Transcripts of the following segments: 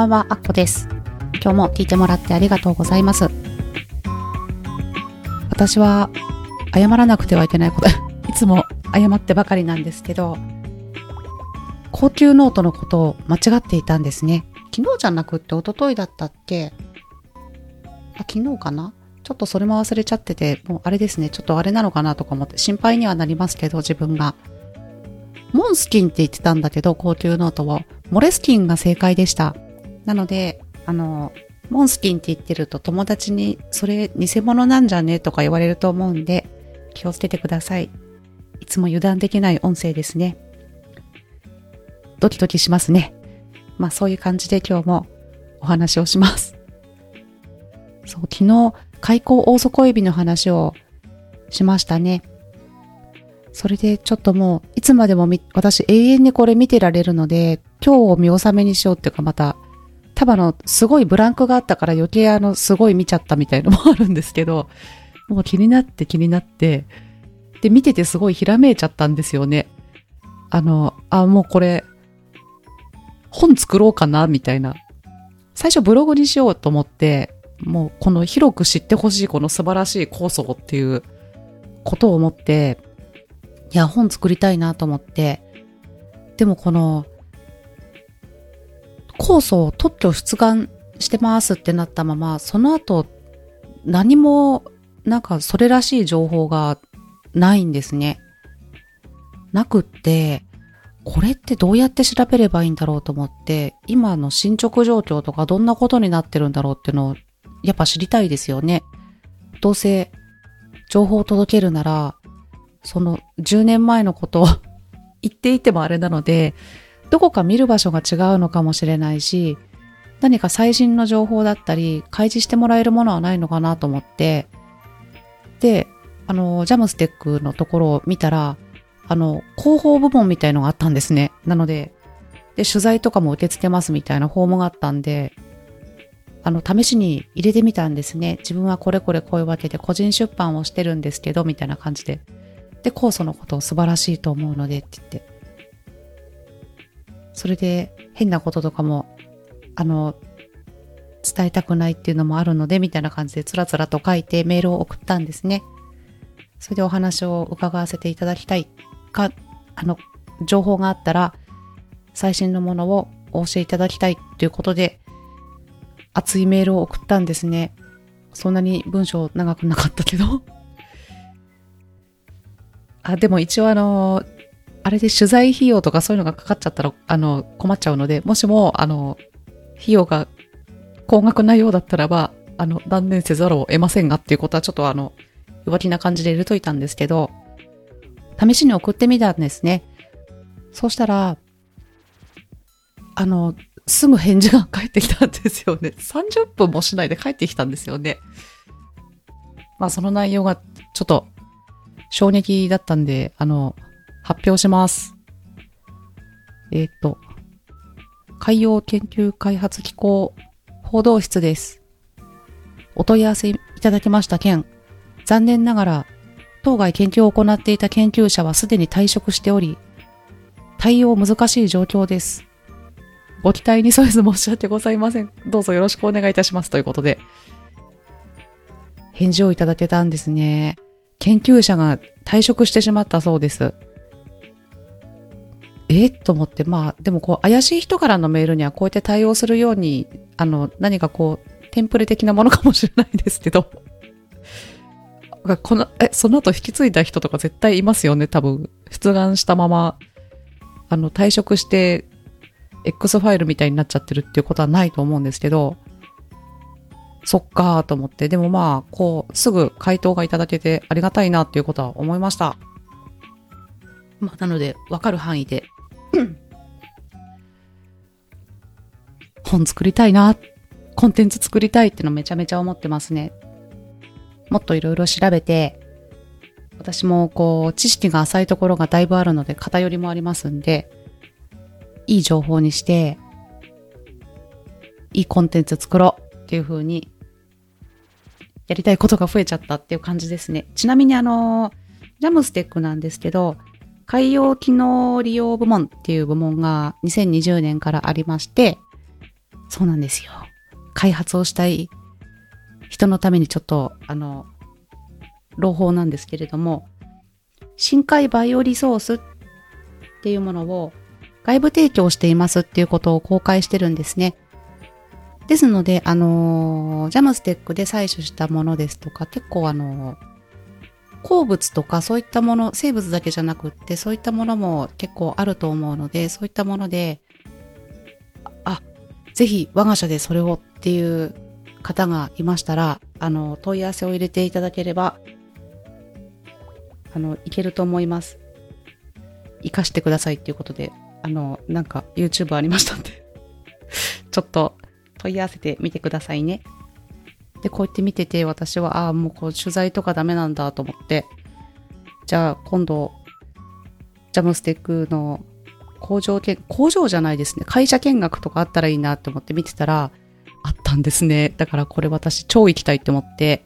ばんは、あっこです。今日も聞いてもらってありがとうございます。私は、謝らなくてはいけないこと、いつも謝ってばかりなんですけど、高級ノートのことを間違っていたんですね。昨日じゃなくって一昨日だったっけ？あ、昨日かな？ちょっとそれも忘れちゃってて、もうあれですね、ちょっとあれなのかなとか思って心配にはなりますけど、自分が。モンスキンって言ってたんだけど、高級ノートを。モレスキンが正解でした。なので、あの、モンスキンって言ってると友達にそれ偽物なんじゃねとか言われると思うんで、気をつけてください。いつも油断できない音声ですね。ドキドキしますね。まあそういう感じで今日もお話をします。そう、昨日、開口大底エビの話をしましたね。それでちょっともう、いつまでも私永遠にこれ見てられるので、今日を見納めにしようっていうかまた、多分あの、すごいブランクがあったから余計あの、すごい見ちゃったみたいのもあるんですけど、もう気になって気になって、で、見ててすごいひらめいちゃったんですよね。あの、あ、もうこれ、本作ろうかな、みたいな。最初ブログにしようと思って、もうこの広く知ってほしいこの素晴らしい構想っていうことを思って、いや、本作りたいなと思って、でもこの、構想を特許出願してますってなったまま、その後、何も、なんかそれらしい情報がないんですね。なくって、これってどうやって調べればいいんだろうと思って、今の進捗状況とかどんなことになってるんだろうっていうのを、やっぱ知りたいですよね。どうせ、情報を届けるなら、その10年前のことを 言っていてもあれなので、どこか見る場所が違うのかもしれないし、何か最新の情報だったり、開示してもらえるものはないのかなと思って、で、あの、ジャムステックのところを見たら、あの、広報部門みたいのがあったんですね。なので、で、取材とかも受け付けますみたいなフォームがあったんで、あの、試しに入れてみたんですね。自分はこれこれこういうわけで個人出版をしてるんですけど、みたいな感じで。で、酵素のことを素晴らしいと思うのでって言って。それで変なこととかも、あの、伝えたくないっていうのもあるので、みたいな感じでつらつらと書いてメールを送ったんですね。それでお話を伺わせていただきたいか、あの、情報があったら、最新のものをお教えいただきたいということで、熱いメールを送ったんですね。そんなに文章長くなかったけど。あ、でも一応あの、あれで取材費用とかそういうのがかかっちゃったら、あの、困っちゃうので、もしも、あの、費用が高額なようだったらば、あの、断念せざるを得ませんがっていうことはちょっとあの、弱気な感じで入れといたんですけど、試しに送ってみたんですね。そうしたら、あの、すぐ返事が返ってきたんですよね。30分もしないで帰ってきたんですよね。まあその内容がちょっと衝撃だったんで、あの、発表します。えっ、と、海洋研究開発機構報道室です。お問い合わせいただきました件、残念ながら、当該研究を行っていた研究者はすでに退職しており、対応難しい状況です。ご期待に添えず申し訳ございません。どうぞよろしくお願いいたします。ということで、返事をいただけたんですね。研究者が退職してしまったそうです。え？と思って、まあ、でもこう、怪しい人からのメールにはこうやって対応するように、あの、何かこう、テンプレ的なものかもしれないですけど、この、え、その後引き継いだ人とか絶対いますよね、多分。出願したまま、あの、退職して、X ファイルみたいになっちゃってるっていうことはないと思うんですけど、そっかーと思って、でもまあ、こう、すぐ回答がいただけてありがたいなっていうことは思いました。まあ、なので、わかる範囲で、本作りたいな、コンテンツ作りたいってのめちゃめちゃ思ってますね。もっといろいろ調べて、私もこう、知識が浅いところがだいぶあるので偏りもありますんで、いい情報にして、いいコンテンツ作ろうっていう風に、やりたいことが増えちゃったっていう感じですね。ちなみにあの、ジャムステックなんですけど、海洋機能利用部門っていう部門が2020年からありまして、そうなんですよ。開発をしたい人のためにちょっと、あの、朗報なんですけれども、深海バイオリソースっていうものを外部提供していますっていうことを公開してるんですね。ですので、あの、ジャムステックで採取したものですとか、結構あの、鉱物とかそういったもの、生物だけじゃなくって、そういったものも結構あると思うので、そういったもので、ぜひ我が社でそれをっていう方がいましたら、あの、問い合わせを入れていただければ、あの、いけると思います。活かしてくださいっていうことで、あの、なんか YouTube ありましたんで ちょっと問い合わせてみてくださいね。で、こうやって見てて、私は、ああ、もうこう取材とかダメなんだと思って、じゃあ今度、ジャムステックの工場見、工場じゃないですね。会社見学とかあったらいいなと思って見てたら、あったんですね。だからこれ私超行きたいって思って。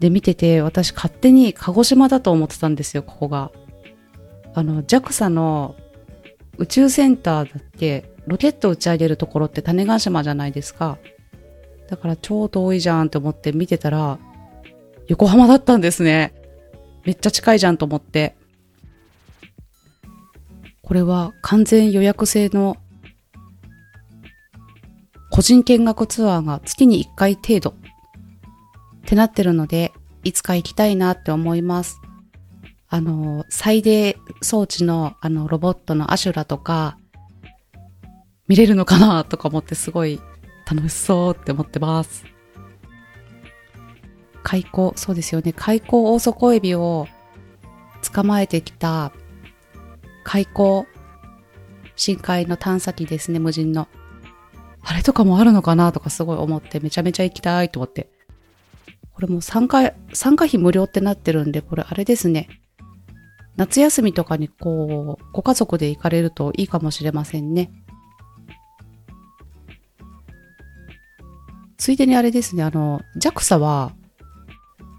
で、見てて、私勝手に鹿児島だと思ってたんですよ、ここが。あの、JAXA の宇宙センターだって、ロケット打ち上げるところって種子島じゃないですか。だから超遠いじゃんって思って見てたら、横浜だったんですね。めっちゃ近いじゃんと思って。これは完全予約制の個人見学ツアーが月に1回程度ってなってるので、いつか行きたいなって思います。あの、最低装置のあのロボットのアシュラとか、見れるのかなとか思ってすごい楽しそうって思ってます。開口、そうですよね。開口大底エビを捕まえてきた開口深海の探査機ですね、無人の。あれとかもあるのかなとかすごい思ってめちゃめちゃ行きたいと思って。これも参加、参加費無料ってなってるんで、これあれですね。夏休みとかにこう、ご家族で行かれるといいかもしれませんね。ついでにあれですね、あの、JAXA は、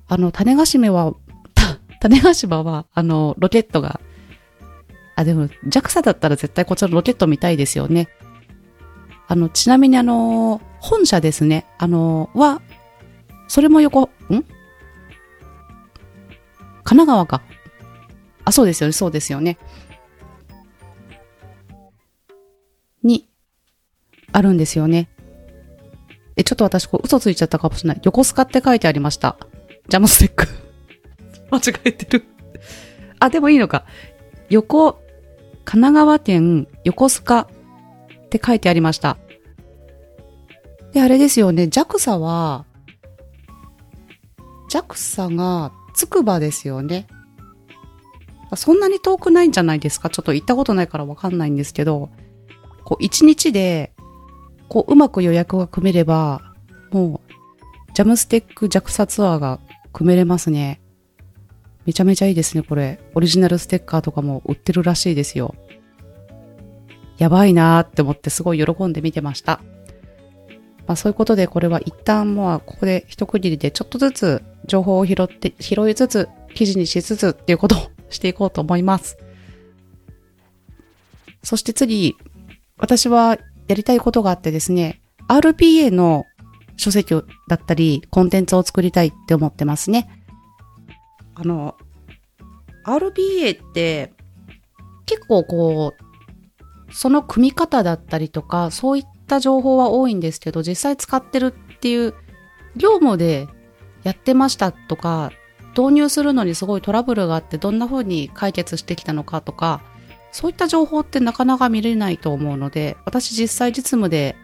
あの、種子島は、種子島は、あの、ロケットが、あ、でも、JAXA だったら絶対こちらのロケット見たいですよね。あの、ちなみにあの、本社ですね、あの、は、それも横、ん？神奈川か。あ、そうですよね、そうですよね。に、あるんですよね。え、ちょっと私こう嘘ついちゃったかもしれない。横須賀って書いてありました。ジャムステック。間違えてる。あ、でもいいのか。横、神奈川県横須賀って書いてありました。で、あれですよね。JAXA は、JAXA がつくばですよね。そんなに遠くないんじゃないですか？ちょっと行ったことないからわかんないんですけど、こう、一日でこう、うまく予約が組めれば、もう、ジャムステック JAXA ツアーが組めれますね。めちゃめちゃいいですね、これ。オリジナルステッカーとかも売ってるらしいですよ。やばいなーって思ってすごい喜んで見てました。まあそういうことでこれは一旦もうここで一区切りでちょっとずつ情報を拾って、拾いつつ、記事にしつつっていうことをしていこうと思います。そして次、私はやりたいことがあってですね、RPA の書籍だったり、コンテンツを作りたいって思ってますね。あの、RPA って結構こう、その組み方だったりとか、そういった情報は多いんですけど、実際使ってるっていう、業務でやってましたとか、導入するのにすごいトラブルがあってどんな風に解決してきたのかとか、そういった情報ってなかなか見れないと思うので、私実際実務で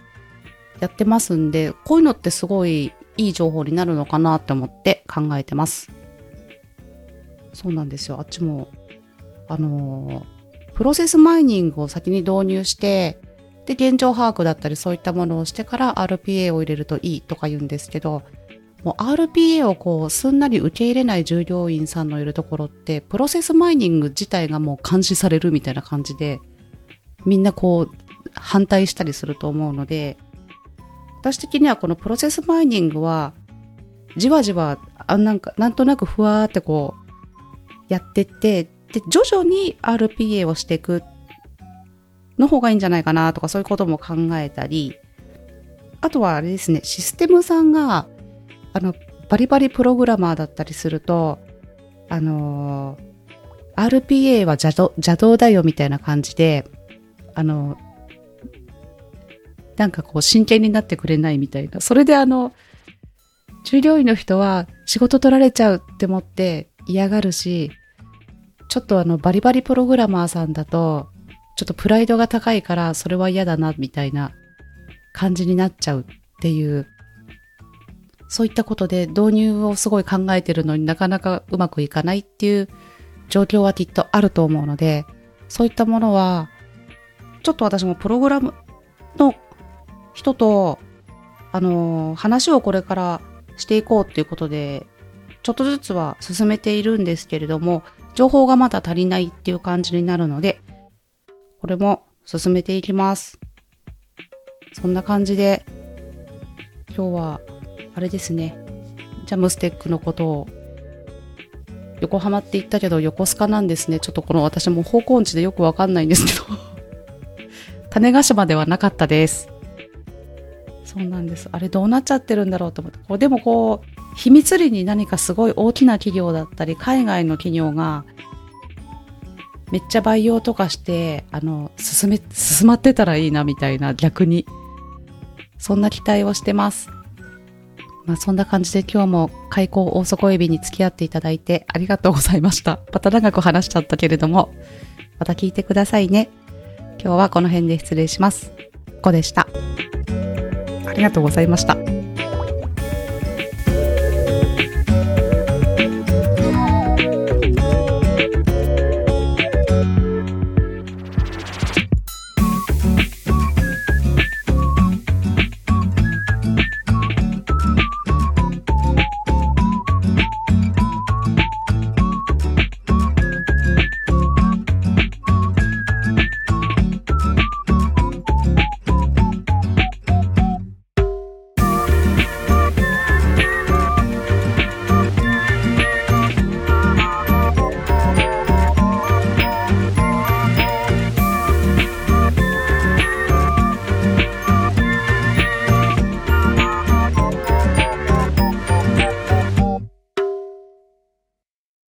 やってますんで、こういうのってすごいいい情報になるのかなって思って考えてます。そうなんですよ。あっちも、あのプロセスマイニングを先に導入して、で、現状把握だったりそういったものをしてから RPA を入れるといいとか言うんですけど、もう RPA をこうすんなり受け入れない従業員さんのいるところってプロセスマイニング自体がもう監視されるみたいな感じでみんなこう反対したりすると思うので私的にはこのプロセスマイニングはじわじわあなんかなんとなくふわーってこうやってってで徐々に RPA をしていくの方がいいんじゃないかなとかそういうことも考えたりあとはあれですね、システムさんが、あの、バリバリプログラマーだったりすると、あのー、RPA は邪道邪道だよみたいな感じで、あの、なんかこう真剣になってくれないみたいな。それであの、従業員の人は仕事取られちゃうって思って嫌がるし、ちょっとあのバリバリプログラマーさんだと、ちょっとプライドが高いからそれは嫌だなみたいな感じになっちゃうっていう、そういったことで導入をすごい考えてるのになかなかうまくいかないっていう状況はきっとあると思うので、そういったものは、ちょっと私もプログラムの人と、あの、話をこれからしていこうっていうことで、ちょっとずつは進めているんですけれども、情報がまだ足りないっていう感じになるので、これも進めていきます。そんな感じで、今日は、あれですね、ジャムステックのことを、横浜って言ったけど横須賀なんですね。ちょっとこの私も方向音痴でよくわかんないんですけど 種子島ではなかったです。そうなんです。あれどうなっちゃってるんだろうと思って。こうでもこう、秘密裏に何かすごい大きな企業だったり、海外の企業が、めっちゃ培養とかして、あの、進め、進まってたらいいな、みたいな、逆に。そんな期待をしてます。まあそんな感じで今日も開口大底エビに付き合っていただいてありがとうございました。また長く話しちゃったけれども、また聞いてくださいね。今日はこの辺で失礼します。ここでした。ありがとうございました。